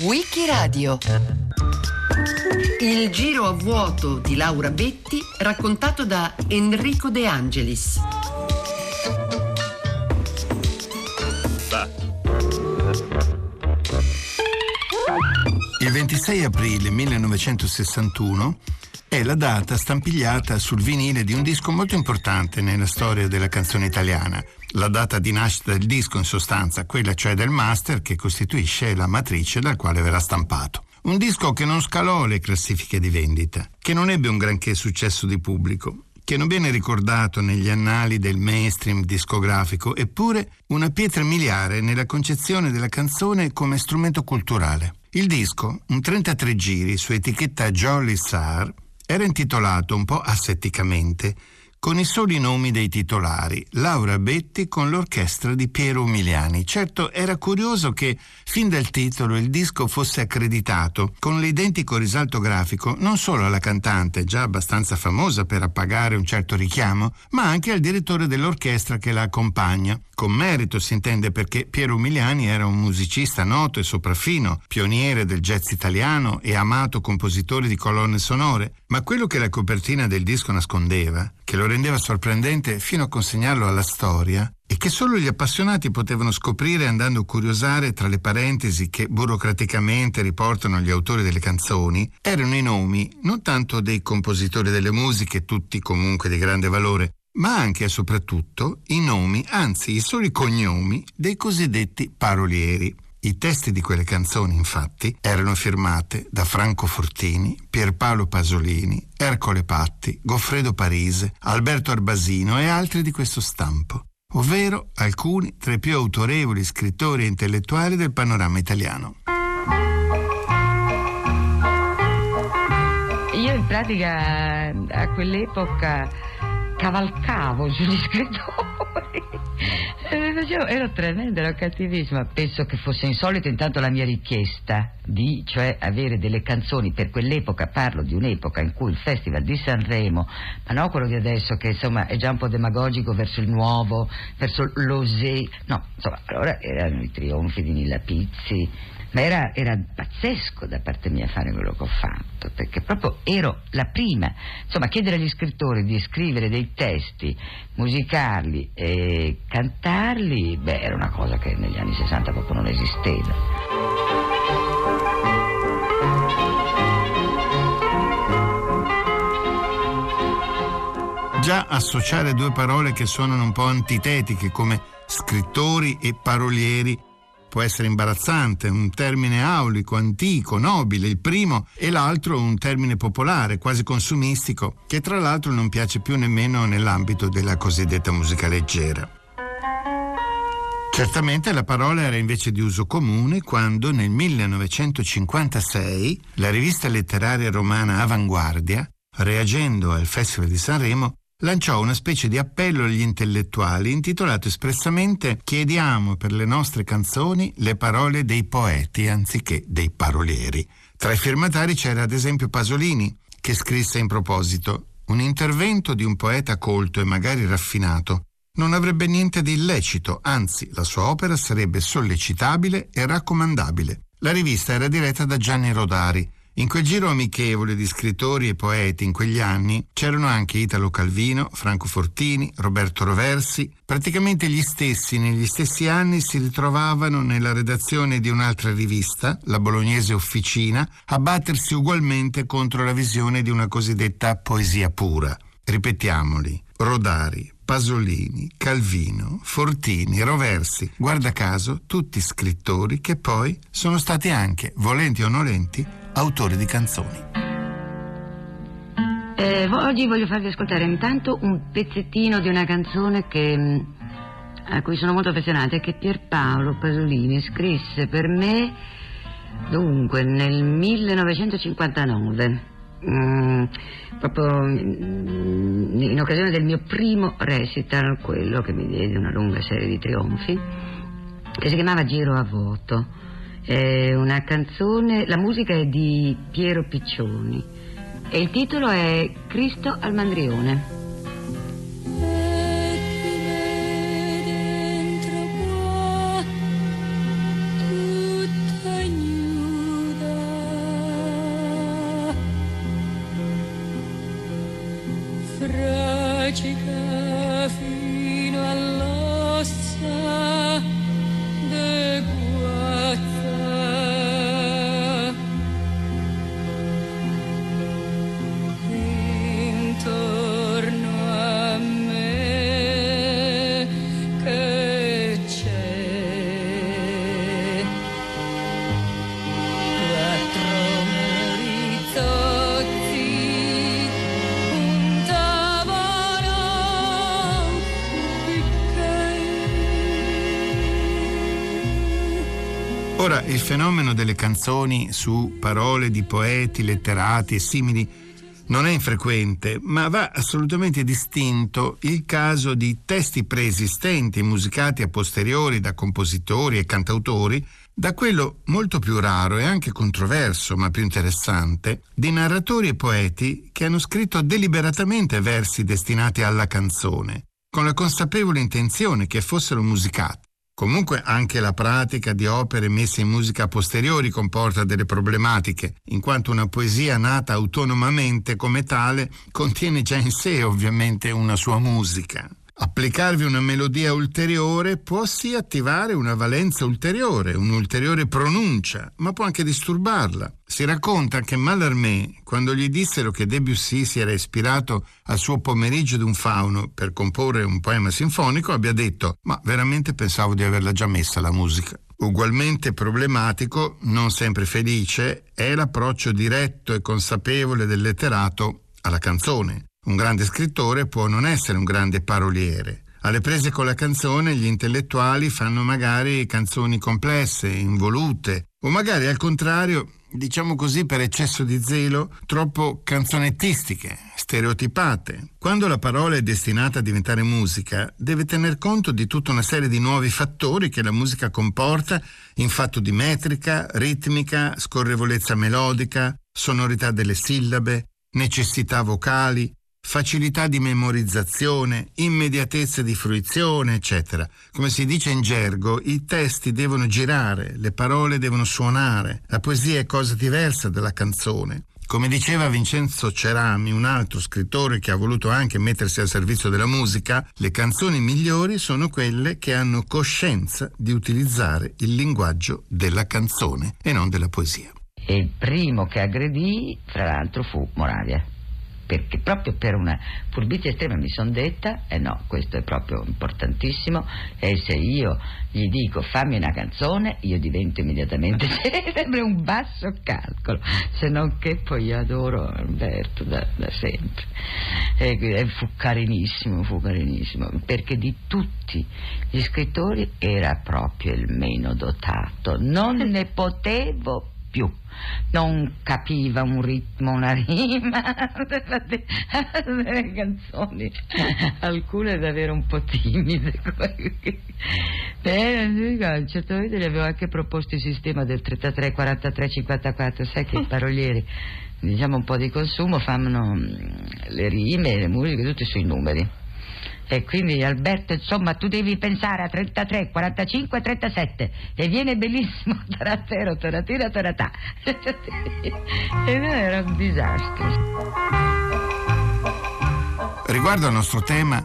Wikiradio Il giro a vuoto di Laura Betti raccontato da Enrico De Angelis Il 26 aprile 1961 è la data stampigliata sul vinile di un disco molto importante nella storia della canzone italiana. La data di nascita del disco, in sostanza, quella cioè del master che costituisce la matrice dal quale verrà stampato. Un disco che non scalò le classifiche di vendita, che non ebbe un granché successo di pubblico, che non viene ricordato negli annali del mainstream discografico, eppure una pietra miliare nella concezione della canzone come strumento culturale. Il disco, un 33 giri su etichetta Jolly Sar, era intitolato un po' assetticamente con i soli nomi dei titolari, Laura Betti con l'orchestra di Piero Umiliani. Certo, era curioso che, fin dal titolo, il disco fosse accreditato con l'identico risalto grafico non solo alla cantante, già abbastanza famosa per appagare un certo richiamo, ma anche al direttore dell'orchestra che la accompagna. Con merito si intende perché Piero Umiliani era un musicista noto e sopraffino, pioniere del jazz italiano e amato compositore di colonne sonore, ma quello che la copertina del disco nascondeva, che lo rendeva sorprendente fino a consegnarlo alla storia, e che solo gli appassionati potevano scoprire andando a curiosare tra le parentesi che burocraticamente riportano gli autori delle canzoni, erano i nomi non tanto dei compositori delle musiche, tutti comunque di grande valore, ma anche e soprattutto i nomi, anzi i soli cognomi dei cosiddetti parolieri. I testi di quelle canzoni, infatti, erano firmate da Franco Fortini, Pierpaolo Pasolini, Ercole Patti, Goffredo Parise, Alberto Arbasino e altri di questo stampo, ovvero alcuni tra i più autorevoli scrittori e intellettuali del panorama italiano. Io in pratica a quell'epoca cavalcavo sugli scrittori. Ero tremenda, ero cattivissima. Penso che fosse insolita intanto la mia richiesta di cioè avere delle canzoni per quell'epoca, parlo di un'epoca in cui il Festival di Sanremo, ma non quello di adesso che insomma è già un po' demagogico verso il nuovo, verso l'osè, no, insomma, allora erano i trionfi di Nilla Pizzi, ma era, era, pazzesco da parte mia fare quello che ho fatto, perché proprio ero la prima. Insomma, chiedere agli scrittori di scrivere dei testi, musicarli e cantarli, beh, era una cosa che negli anni 60 proprio non esisteva. Già associare due parole che suonano un po' antitetiche come scrittori e parolieri può essere imbarazzante, un termine aulico, antico, nobile, il primo, e l'altro un termine popolare, quasi consumistico, che tra l'altro non piace più nemmeno nell'ambito della cosiddetta musica leggera. Certamente la parola era invece di uso comune quando nel 1956 la rivista letteraria romana Avanguardia, reagendo al Festival di Sanremo, lanciò una specie di appello agli intellettuali intitolato espressamente Chiediamo per le nostre canzoni le parole dei poeti anziché dei parolieri. Tra i firmatari c'era ad esempio Pasolini, che scrisse in proposito un intervento di un poeta colto e magari raffinato non avrebbe niente di illecito, anzi la sua opera sarebbe sollecitabile e raccomandabile. La rivista era diretta da Gianni Rodari, in quel giro amichevole di scrittori e poeti in quegli anni c'erano anche Italo Calvino, Franco Fortini, Roberto Roversi. Praticamente gli stessi negli stessi anni si ritrovavano nella redazione di un'altra rivista, la bolognese Officina, a battersi ugualmente contro la visione di una cosiddetta poesia pura. Ripetiamoli, Rodari, Pasolini, Calvino, Fortini, Roversi, guarda caso tutti scrittori che poi sono stati anche, volenti o nolenti, autori di canzoni. Eh, oggi voglio farvi ascoltare intanto un pezzettino di una canzone che, mm, a cui sono molto affezionata e che Pierpaolo Pasolini scrisse per me dunque nel 1959. Mm, proprio mm, in occasione del mio primo recital, quello che mi diede una lunga serie di trionfi, che si chiamava Giro a voto. È una canzone, la musica è di Piero Piccioni e il titolo è Cristo al Mandrione. Ora, il fenomeno delle canzoni su parole di poeti, letterati e simili non è infrequente, ma va assolutamente distinto il caso di testi preesistenti musicati a posteriori da compositori e cantautori da quello molto più raro e anche controverso, ma più interessante, di narratori e poeti che hanno scritto deliberatamente versi destinati alla canzone, con la consapevole intenzione che fossero musicati. Comunque anche la pratica di opere messe in musica a posteriori comporta delle problematiche, in quanto una poesia nata autonomamente come tale contiene già in sé ovviamente una sua musica. Applicarvi una melodia ulteriore può sì attivare una valenza ulteriore, un'ulteriore pronuncia, ma può anche disturbarla. Si racconta che Mallarmé, quando gli dissero che Debussy si era ispirato al suo pomeriggio d'un fauno per comporre un poema sinfonico, abbia detto «Ma veramente pensavo di averla già messa la musica». Ugualmente problematico, non sempre felice, è l'approccio diretto e consapevole del letterato alla canzone. Un grande scrittore può non essere un grande paroliere. Alle prese con la canzone gli intellettuali fanno magari canzoni complesse, involute, o magari al contrario, diciamo così per eccesso di zelo, troppo canzonettistiche, stereotipate. Quando la parola è destinata a diventare musica, deve tener conto di tutta una serie di nuovi fattori che la musica comporta in fatto di metrica, ritmica, scorrevolezza melodica, sonorità delle sillabe, necessità vocali, facilità di memorizzazione, immediatezza di fruizione, eccetera. Come si dice in gergo, i testi devono girare, le parole devono suonare, la poesia è cosa diversa dalla canzone. Come diceva Vincenzo Cerami, un altro scrittore che ha voluto anche mettersi al servizio della musica, le canzoni migliori sono quelle che hanno coscienza di utilizzare il linguaggio della canzone e non della poesia. E il primo che aggredì, fra l'altro, fu Moravia perché proprio per una furbizia estrema mi sono detta, eh no, questo è proprio importantissimo, e se io gli dico fammi una canzone, io divento immediatamente celebre, un basso calcolo, se non che poi adoro Alberto da, da sempre. E, e fu carinissimo, fu carinissimo, perché di tutti gli scrittori era proprio il meno dotato, non ne potevo più non capiva un ritmo, una rima, le canzoni, alcune davvero un po' timide. Beh, a un certo punto gli avevo anche proposto il sistema del 33, 43, 54, sai che i parolieri, diciamo un po' di consumo, fanno mm, le rime, le musiche, tutte sui numeri. E quindi Alberto, insomma, tu devi pensare a 33, 45, 37 e viene bellissimo taratero, taratira, taratà. e era un disastro. Riguardo al nostro tema,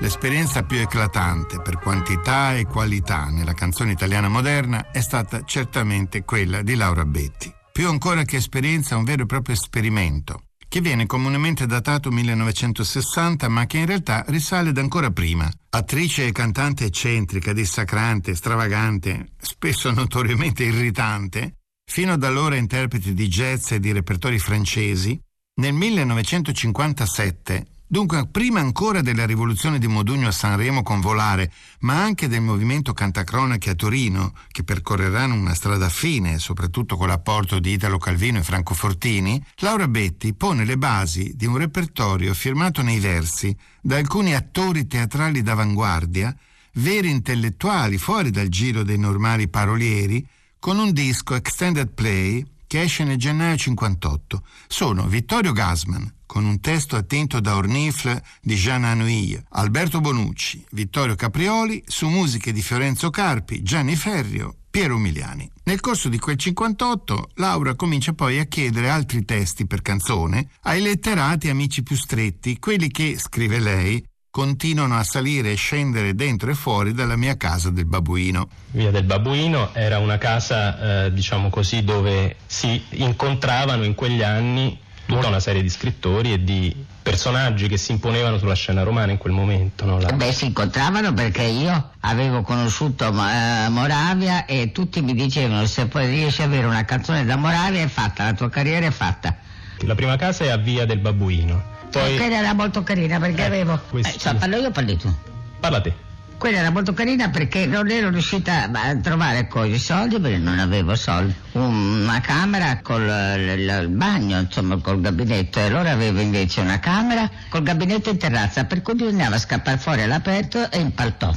l'esperienza più eclatante per quantità e qualità nella canzone italiana moderna è stata certamente quella di Laura Betti. Più ancora che esperienza, un vero e proprio esperimento che viene comunemente datato 1960 ma che in realtà risale da ancora prima. Attrice e cantante eccentrica, dissacrante, stravagante, spesso notoriamente irritante, fino ad allora interprete di jazz e di repertori francesi, nel 1957 Dunque, prima ancora della rivoluzione di Modugno a Sanremo con Volare, ma anche del movimento Cantacronache a Torino, che percorreranno una strada fine, soprattutto con l'apporto di Italo Calvino e Franco Fortini, Laura Betti pone le basi di un repertorio firmato nei versi da alcuni attori teatrali d'avanguardia, veri intellettuali fuori dal giro dei normali parolieri, con un disco extended play che esce nel gennaio 58. Sono Vittorio Gasman, con un testo attinto da Ornifle di Jean Anouilh, Alberto Bonucci, Vittorio Caprioli, su musiche di Fiorenzo Carpi, Gianni Ferrio, Piero Umiliani. Nel corso di quel 58 Laura comincia poi a chiedere altri testi per canzone ai letterati amici più stretti, quelli che, scrive lei, continuano a salire e scendere dentro e fuori dalla mia casa del Babuino. Via del Babuino era una casa, eh, diciamo così, dove si incontravano in quegli anni tutta una serie di scrittori e di personaggi che si imponevano sulla scena romana in quel momento. No? La... Beh, si incontravano perché io avevo conosciuto uh, Moravia e tutti mi dicevano se poi riesci ad avere una canzone da Moravia è fatta, la tua carriera è fatta. La prima casa è a Via del Babbuino. Poi... Quella era molto carina perché eh, avevo... Questi... Eh, cioè, parlo io o parli tu? Parla te. Quella era molto carina perché non ero riuscita a trovare coi soldi perché non avevo soldi. Una camera col il bagno, insomma, col gabinetto. E allora avevo invece una camera col gabinetto in terrazza, per cui bisognava scappare fuori all'aperto e in paltò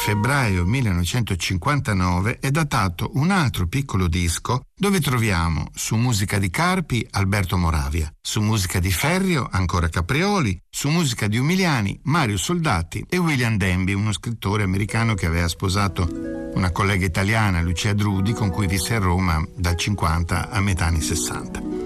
febbraio 1959 è datato un altro piccolo disco dove troviamo su musica di Carpi Alberto Moravia, su musica di Ferrio ancora Caprioli, su musica di Umiliani Mario Soldati e William Denby, uno scrittore americano che aveva sposato una collega italiana, Lucia Drudi, con cui visse a Roma dal 50 a metà anni 60.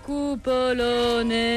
Cupolone.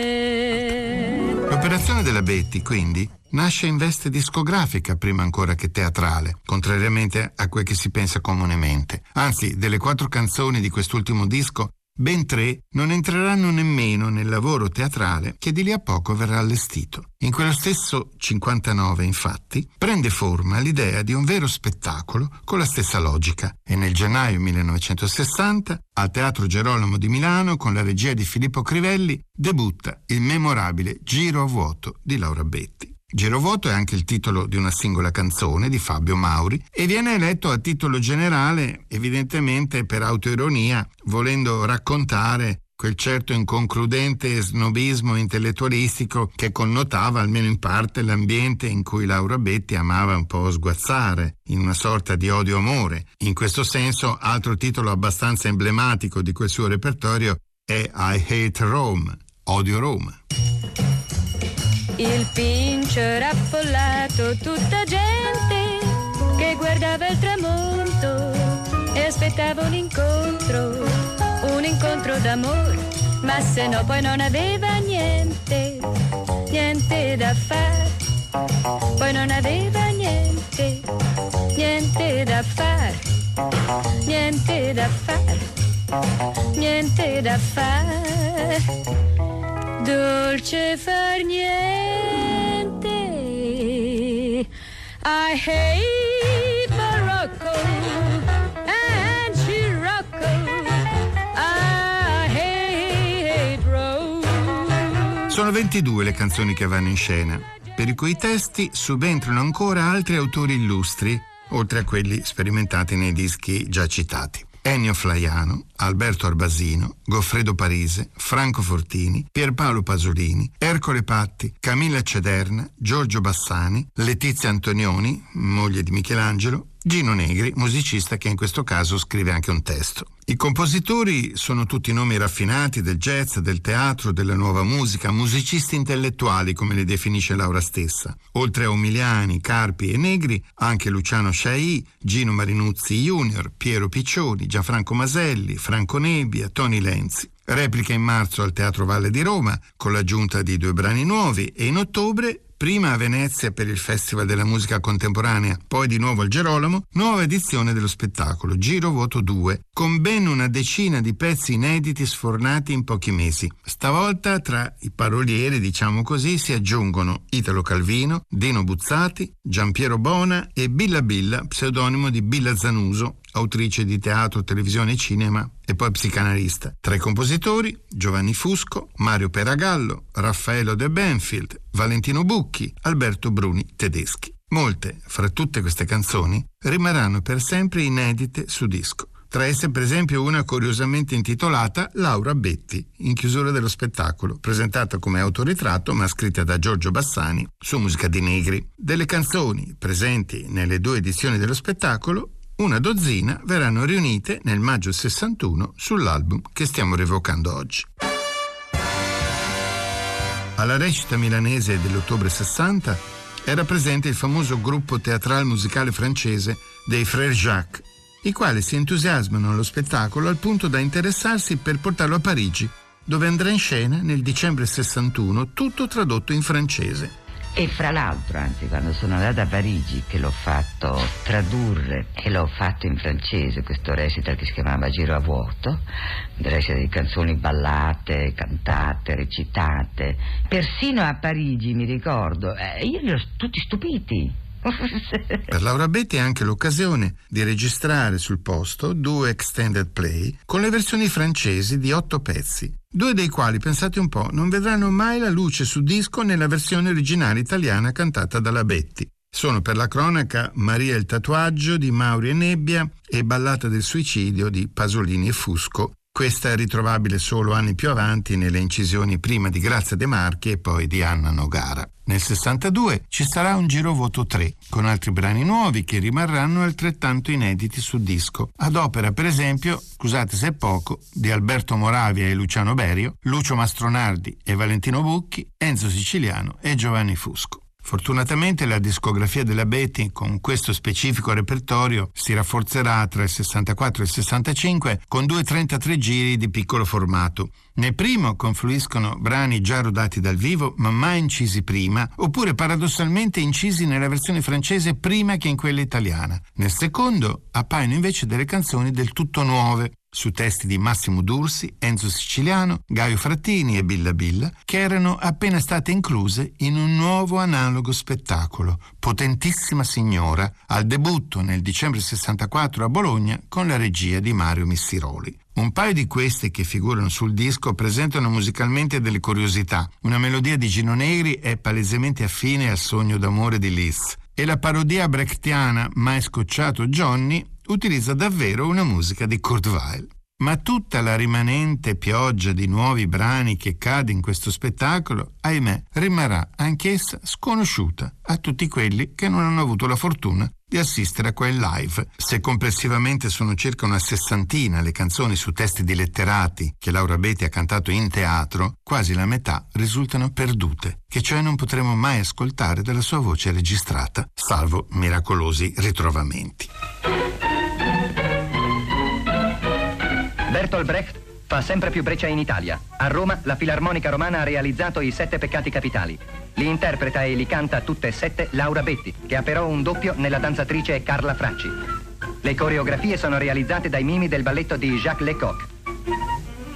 L'operazione della Betty, quindi, nasce in veste discografica prima ancora che teatrale, contrariamente a quel che si pensa comunemente. Anzi, delle quattro canzoni di quest'ultimo disco, Ben tre non entreranno nemmeno nel lavoro teatrale che di lì a poco verrà allestito. In quello stesso 59, infatti, prende forma l'idea di un vero spettacolo con la stessa logica e nel gennaio 1960 al Teatro Gerolamo di Milano, con la regia di Filippo Crivelli, debutta il memorabile Giro a vuoto di Laura Betti. Girovoto è anche il titolo di una singola canzone di Fabio Mauri e viene eletto a titolo generale, evidentemente per autoironia, volendo raccontare quel certo inconcludente snobismo intellettualistico che connotava almeno in parte l'ambiente in cui Laura Betti amava un po' sguazzare, in una sorta di odio-amore. In questo senso, altro titolo abbastanza emblematico di quel suo repertorio è I Hate Rome, Odio Roma. Il pincio era affollato, tutta gente che guardava il tramonto e aspettava un incontro, un incontro d'amore, ma se no poi non aveva niente, niente da fare, poi non aveva niente, niente da fare, niente da fare, niente da fare dolce far niente. I hate Morocco and Scirocco. I hate Rome. Sono 22 le canzoni che vanno in scena, per i cui testi subentrano ancora altri autori illustri, oltre a quelli sperimentati nei dischi già citati. Ennio Flaiano, Alberto Arbasino, Goffredo Parise, Franco Fortini, Pierpaolo Pasolini, Ercole Patti, Camilla Cederna, Giorgio Bassani, Letizia Antonioni, moglie di Michelangelo, Gino Negri, musicista che in questo caso scrive anche un testo. I compositori sono tutti nomi raffinati del jazz, del teatro, della nuova musica, musicisti intellettuali come li definisce Laura stessa. Oltre a Umiliani, Carpi e Negri, anche Luciano Sciai, Gino Marinuzzi Junior, Piero Piccioni, Gianfranco Maselli, Franco Nebbia, Toni Lenzi. Replica in marzo al Teatro Valle di Roma con l'aggiunta di due brani nuovi e in ottobre prima a Venezia per il Festival della Musica Contemporanea, poi di nuovo al Gerolamo, nuova edizione dello spettacolo, Giro Voto 2, con ben una decina di pezzi inediti sfornati in pochi mesi. Stavolta tra i parolieri, diciamo così, si aggiungono Italo Calvino, Dino Buzzati, Giampiero Bona e Billa Billa, pseudonimo di Billa Zanuso, autrice di teatro, televisione e cinema e poi psicanalista. Tra i compositori Giovanni Fusco, Mario Peragallo, Raffaello De Benfield, Valentino Bucchi, Alberto Bruni Tedeschi. Molte, fra tutte queste canzoni, rimarranno per sempre inedite su disco. Tra esse, per esempio, una curiosamente intitolata Laura Betti, in chiusura dello spettacolo, presentata come autoritratto ma scritta da Giorgio Bassani su musica di Negri. Delle canzoni presenti nelle due edizioni dello spettacolo, una dozzina verranno riunite nel maggio 61 sull'album che stiamo revocando oggi. Alla recita milanese dell'ottobre 60 era presente il famoso gruppo teatrale musicale francese dei Frères Jacques, i quali si entusiasmano allo spettacolo al punto da interessarsi per portarlo a Parigi, dove andrà in scena nel dicembre 61, tutto tradotto in francese. E fra l'altro, anzi, quando sono andata a Parigi, che l'ho fatto tradurre e l'ho fatto in francese, questo recital che si chiamava Giro a vuoto, un recital di canzoni ballate, cantate, recitate, persino a Parigi, mi ricordo, eh, io li ho tutti stupiti. Per Laura Betti è anche l'occasione di registrare sul posto due extended play con le versioni francesi di otto pezzi, due dei quali, pensate un po', non vedranno mai la luce su disco nella versione originale italiana cantata dalla Betti. Sono per la cronaca Maria il tatuaggio di Mauri e Nebbia e Ballata del suicidio di Pasolini e Fusco, questa è ritrovabile solo anni più avanti nelle incisioni prima di Grazia De Marchi e poi di Anna Nogara. Nel 62 ci sarà un girovoto 3, con altri brani nuovi che rimarranno altrettanto inediti su disco, ad opera per esempio, scusate se è poco, di Alberto Moravia e Luciano Berio, Lucio Mastronardi e Valentino Bucchi, Enzo Siciliano e Giovanni Fusco. Fortunatamente la discografia della Betty con questo specifico repertorio si rafforzerà tra il 64 e il 65 con due 33 giri di piccolo formato. Nel primo confluiscono brani già rodati dal vivo ma mai incisi prima, oppure paradossalmente incisi nella versione francese prima che in quella italiana. Nel secondo appaiono invece delle canzoni del tutto nuove, su testi di Massimo Dursi, Enzo Siciliano, Gaio Frattini e Billa Billa, che erano appena state incluse in un nuovo analogo spettacolo, Potentissima Signora, al debutto nel dicembre 64 a Bologna con la regia di Mario Missiroli. Un paio di queste che figurano sul disco presentano musicalmente delle curiosità. Una melodia di Gino Negri è palesemente affine al sogno d'amore di Liz e la parodia brechtiana Mai scocciato Johnny utilizza davvero una musica di Kurt Weill. Ma tutta la rimanente pioggia di nuovi brani che cade in questo spettacolo, ahimè, rimarrà anch'essa sconosciuta a tutti quelli che non hanno avuto la fortuna di assistere a quel live. Se complessivamente sono circa una sessantina le canzoni su testi di letterati che Laura Betti ha cantato in teatro, quasi la metà risultano perdute, che cioè non potremo mai ascoltare dalla sua voce registrata, salvo miracolosi ritrovamenti. Bertolt Brecht fa sempre più breccia in Italia. A Roma la Filarmonica Romana ha realizzato i Sette Peccati Capitali. Li interpreta e li canta tutte e sette Laura Betti, che ha però un doppio nella danzatrice Carla Fracci. Le coreografie sono realizzate dai mimi del balletto di Jacques Lecoq.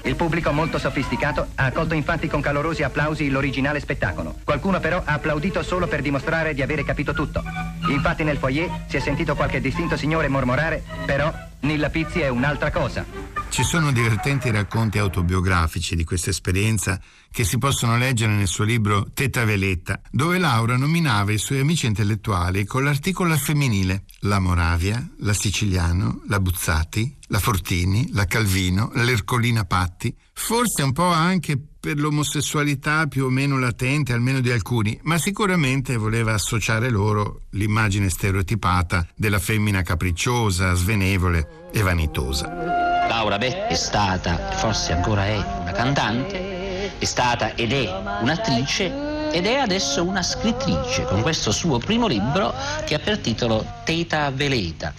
Il pubblico molto sofisticato ha accolto infatti con calorosi applausi l'originale spettacolo. Qualcuno però ha applaudito solo per dimostrare di avere capito tutto. Infatti nel foyer si è sentito qualche distinto signore mormorare, però Nilla Pizzi è un'altra cosa. Ci sono divertenti racconti autobiografici di questa esperienza che si possono leggere nel suo libro Teta Veletta, dove Laura nominava i suoi amici intellettuali con l'articolo al femminile la Moravia, la Siciliano, la Buzzati, la Fortini, la Calvino, l'Ercolina Patti, forse un po' anche per l'omosessualità più o meno latente, almeno di alcuni, ma sicuramente voleva associare loro l'immagine stereotipata della femmina capricciosa, svenevole e vanitosa. Laura Betti è stata, forse ancora è, una cantante, è stata ed è un'attrice ed è adesso una scrittrice con questo suo primo libro che ha per titolo Teta Veleta.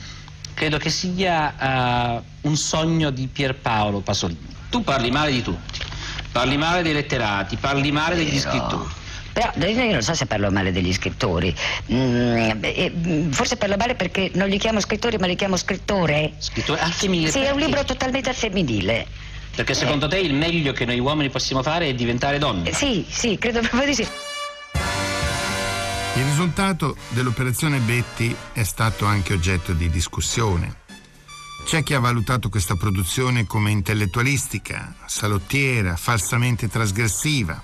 Credo che sia uh, un sogno di Pierpaolo Pasolini. Tu parli male di tutti, parli male dei letterati, parli male degli scrittori però io non so se parlo male degli scrittori. Mm, forse parlo male perché non li chiamo scrittori, ma li chiamo scrittore. Scrittore al femminile? Sì, è un libro totalmente al femminile. Perché secondo eh. te il meglio che noi uomini possiamo fare è diventare donne? Sì, sì, credo proprio di sì. Il risultato dell'operazione Betty è stato anche oggetto di discussione. C'è chi ha valutato questa produzione come intellettualistica, salottiera, falsamente trasgressiva.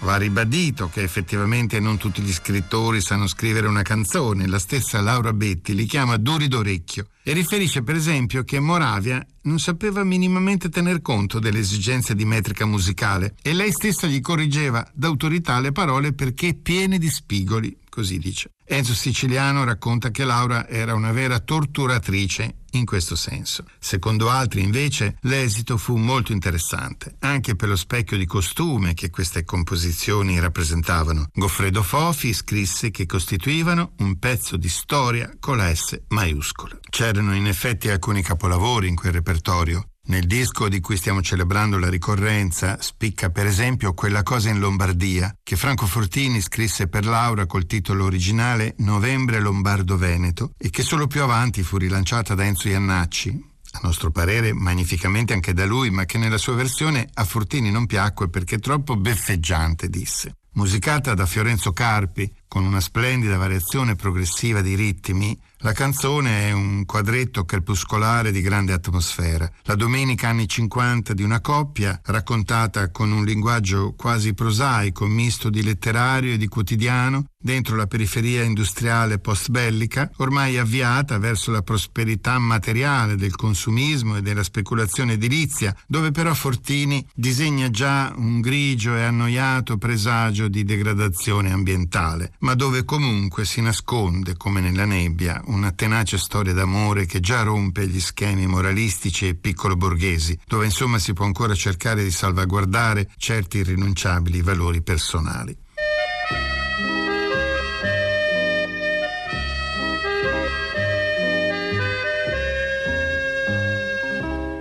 Va ribadito che effettivamente non tutti gli scrittori sanno scrivere una canzone. La stessa Laura Betti li chiama duri d'orecchio e riferisce per esempio che Moravia non sapeva minimamente tener conto delle esigenze di metrica musicale e lei stessa gli correggeva d'autorità le parole perché piene di spigoli, così dice. Enzo Siciliano racconta che Laura era una vera torturatrice in questo senso. Secondo altri, invece, l'esito fu molto interessante, anche per lo specchio di costume che queste composizioni rappresentavano. Goffredo Fofi scrisse che costituivano un pezzo di storia con la S maiuscola. C'erano in effetti alcuni capolavori in quel repertorio, Nel disco di cui stiamo celebrando la ricorrenza spicca per esempio quella cosa in Lombardia che Franco Fortini scrisse per Laura col titolo originale Novembre Lombardo-Veneto e che solo più avanti fu rilanciata da Enzo Iannacci, a nostro parere magnificamente anche da lui, ma che nella sua versione a Fortini non piacque perché troppo beffeggiante, disse. Musicata da Fiorenzo Carpi, con una splendida variazione progressiva di ritmi, la canzone è un quadretto crepuscolare di grande atmosfera. La domenica anni 50 di una coppia, raccontata con un linguaggio quasi prosaico, misto di letterario e di quotidiano, dentro la periferia industriale post-bellica, ormai avviata verso la prosperità materiale del consumismo e della speculazione edilizia, dove però Fortini disegna già un grigio e annoiato presagio di degradazione ambientale, ma dove comunque si nasconde, come nella nebbia, una tenace storia d'amore che già rompe gli schemi moralistici e piccolo borghesi, dove insomma si può ancora cercare di salvaguardare certi irrinunciabili valori personali.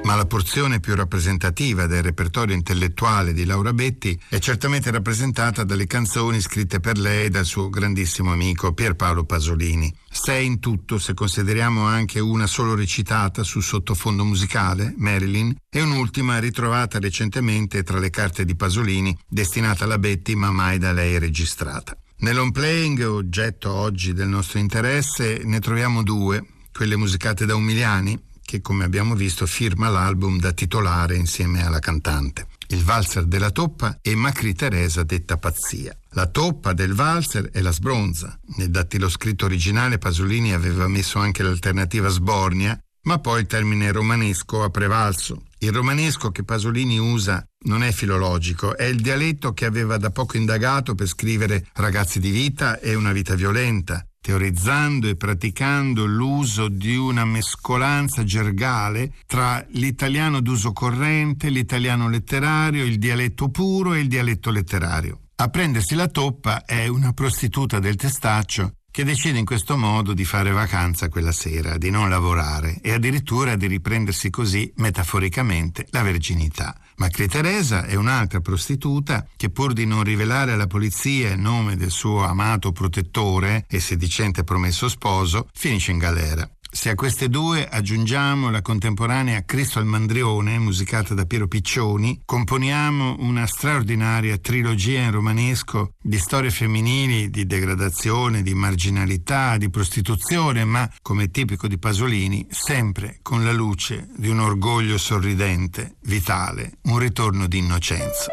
Ma la porzione più rappresentativa del repertorio intellettuale di Laura Betti è certamente rappresentata dalle canzoni scritte per lei e dal suo grandissimo amico Pierpaolo Pasolini. Sei in tutto se consideriamo anche una solo recitata su sottofondo musicale, Marilyn, e un'ultima ritrovata recentemente tra le carte di Pasolini, destinata alla Betti ma mai da lei registrata. Nell'on playing, oggetto oggi del nostro interesse, ne troviamo due, quelle musicate da Umiliani, che come abbiamo visto firma l'album da titolare insieme alla cantante. Il valzer della toppa e Macri Teresa detta pazzia. La toppa del valzer è la sbronza. Nel dattiloscritto originale Pasolini aveva messo anche l'alternativa sbornia, ma poi il termine romanesco ha prevalso. Il romanesco che Pasolini usa non è filologico, è il dialetto che aveva da poco indagato per scrivere Ragazzi di vita e una vita violenta, teorizzando e praticando l'uso di una mescolanza gergale tra l'italiano d'uso corrente, l'italiano letterario, il dialetto puro e il dialetto letterario. A prendersi la toppa è una prostituta del testaccio che decide in questo modo di fare vacanza quella sera, di non lavorare e addirittura di riprendersi così, metaforicamente, la verginità. Macri Teresa è un'altra prostituta che pur di non rivelare alla polizia il nome del suo amato protettore e sedicente promesso sposo, finisce in galera. Se a queste due aggiungiamo la contemporanea Cristo al Mandrione, musicata da Piero Piccioni, componiamo una straordinaria trilogia in romanesco di storie femminili, di degradazione, di marginalità, di prostituzione, ma, come tipico di Pasolini, sempre con la luce di un orgoglio sorridente, vitale, un ritorno di innocenza.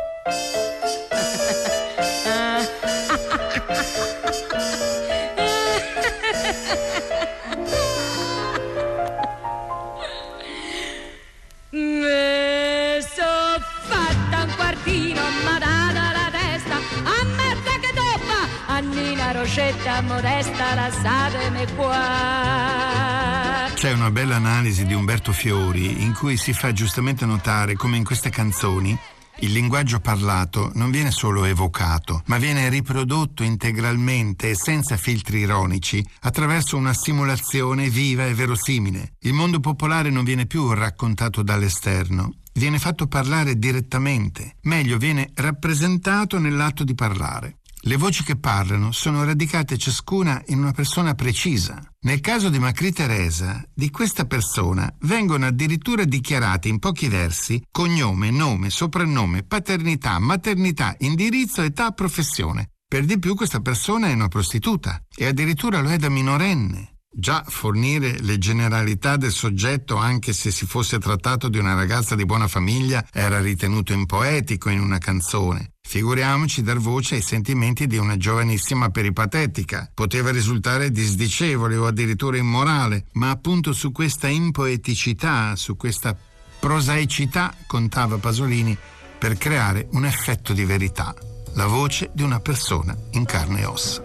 Roscetta modesta, lasciatemi qua. C'è una bella analisi di Umberto Fiori in cui si fa giustamente notare come in queste canzoni il linguaggio parlato non viene solo evocato, ma viene riprodotto integralmente e senza filtri ironici attraverso una simulazione viva e verosimile. Il mondo popolare non viene più raccontato dall'esterno, viene fatto parlare direttamente, meglio viene rappresentato nell'atto di parlare. Le voci che parlano sono radicate ciascuna in una persona precisa. Nel caso di Macri Teresa, di questa persona vengono addirittura dichiarati in pochi versi cognome, nome, soprannome, paternità, maternità, indirizzo, età, professione. Per di più questa persona è una prostituta e addirittura lo è da minorenne. Già fornire le generalità del soggetto, anche se si fosse trattato di una ragazza di buona famiglia, era ritenuto impoetico in una canzone. Figuriamoci dar voce ai sentimenti di una giovanissima peripatetica. Poteva risultare disdicevole o addirittura immorale, ma appunto su questa impoeticità, su questa prosaicità contava Pasolini per creare un effetto di verità, la voce di una persona in carne e ossa.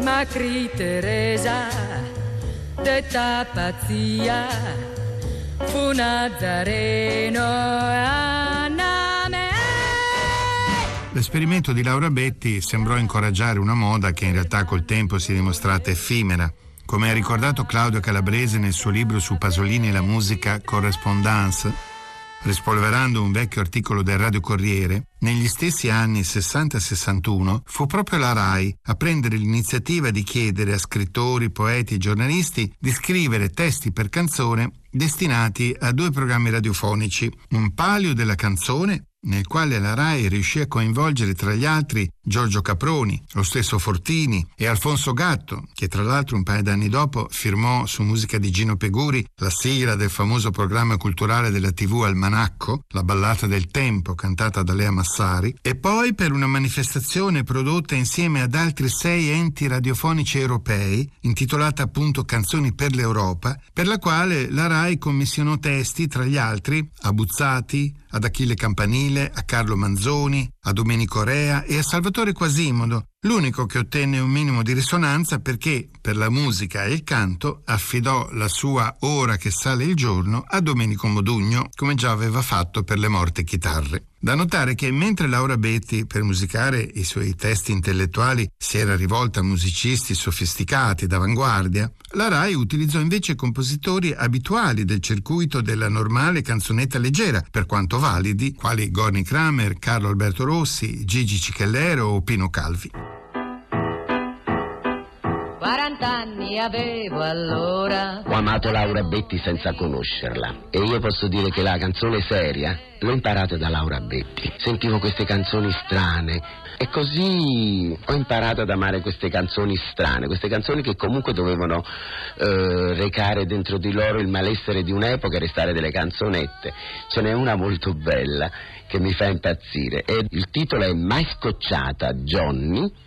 Macri Teresa, detta pazzia, fu Nazareno. Anna L'esperimento di Laura Betti sembrò incoraggiare una moda che in realtà col tempo si è dimostrata effimera. Come ha ricordato Claudio Calabrese nel suo libro su Pasolini e la musica Correspondance, rispolverando un vecchio articolo del Radio Corriere, negli stessi anni 60-61 fu proprio la RAI a prendere l'iniziativa di chiedere a scrittori, poeti e giornalisti di scrivere testi per canzone destinati a due programmi radiofonici, un palio della canzone nel quale la RAI riuscì a coinvolgere tra gli altri Giorgio Caproni, lo stesso Fortini e Alfonso Gatto, che tra l'altro un paio d'anni dopo firmò su musica di Gino Peguri la sigla del famoso programma culturale della TV Almanacco, la ballata del tempo cantata da Lea Massari, e poi per una manifestazione prodotta insieme ad altri sei enti radiofonici europei, intitolata appunto Canzoni per l'Europa, per la quale la RAI commissionò testi tra gli altri a Buzzati, ad Achille Campanile, a Carlo Manzoni, a Domenico Rea e a Salvatore Quasimodo, l'unico che ottenne un minimo di risonanza perché per la musica e il canto affidò la sua Ora che sale il giorno a Domenico Modugno, come già aveva fatto per le morte chitarre. Da notare che mentre Laura Betti per musicare i suoi testi intellettuali si era rivolta a musicisti sofisticati d'avanguardia, la RAI utilizzò invece compositori abituali del circuito della normale canzonetta leggera, per quanto validi, quali Gorni Kramer, Carlo Alberto Rossi, Gigi Cicellero o Pino Calvi. 40 anni avevo allora. Ho amato Laura Betti senza conoscerla e io posso dire che la canzone seria l'ho imparata da Laura Betti. Sentivo queste canzoni strane e così ho imparato ad amare queste canzoni strane, queste canzoni che comunque dovevano eh, recare dentro di loro il malessere di un'epoca e restare delle canzonette. Ce n'è una molto bella che mi fa impazzire e il titolo è Mai scocciata Johnny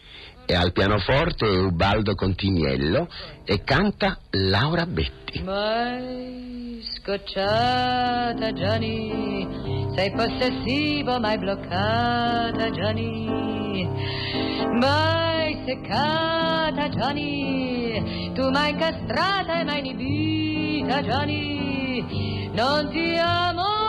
e al pianoforte Ubaldo Continiello e canta Laura Betti. Mai scocciata Gianni, sei possessivo, mai bloccata Gianni, mai seccata Gianni, tu mai incastrata e mai inibita Gianni, non ti amo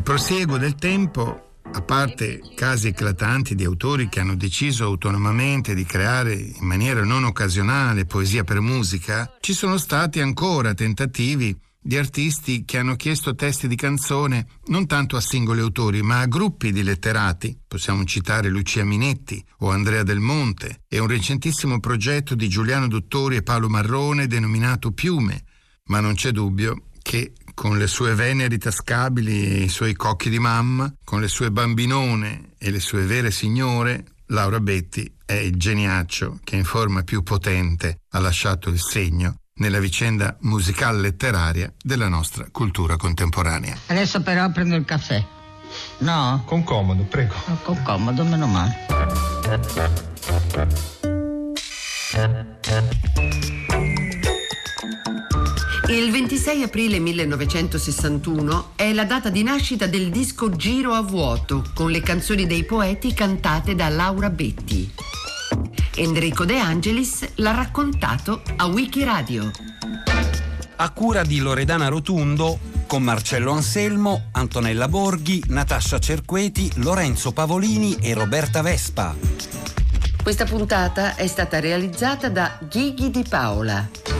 Nel prosieguo del tempo, a parte casi eclatanti di autori che hanno deciso autonomamente di creare in maniera non occasionale poesia per musica, ci sono stati ancora tentativi di artisti che hanno chiesto testi di canzone non tanto a singoli autori, ma a gruppi di letterati. Possiamo citare Lucia Minetti o Andrea Del Monte e un recentissimo progetto di Giuliano Dottori e Paolo Marrone denominato Piume. Ma non c'è dubbio che con le sue veneri tascabili e i suoi cocchi di mamma, con le sue bambinone e le sue vere signore, Laura Betti è il geniaccio che in forma più potente ha lasciato il segno nella vicenda musical letteraria della nostra cultura contemporanea. Adesso però prendo il caffè. No? Con comodo, prego. Con comodo, meno male. Il 26 aprile 1961 è la data di nascita del disco Giro a vuoto con le canzoni dei poeti cantate da Laura Betti. Enrico De Angelis l'ha raccontato a Wikiradio. A cura di Loredana Rotundo, con Marcello Anselmo, Antonella Borghi, Natascia Cerqueti, Lorenzo Pavolini e Roberta Vespa. Questa puntata è stata realizzata da Ghighi Di Paola.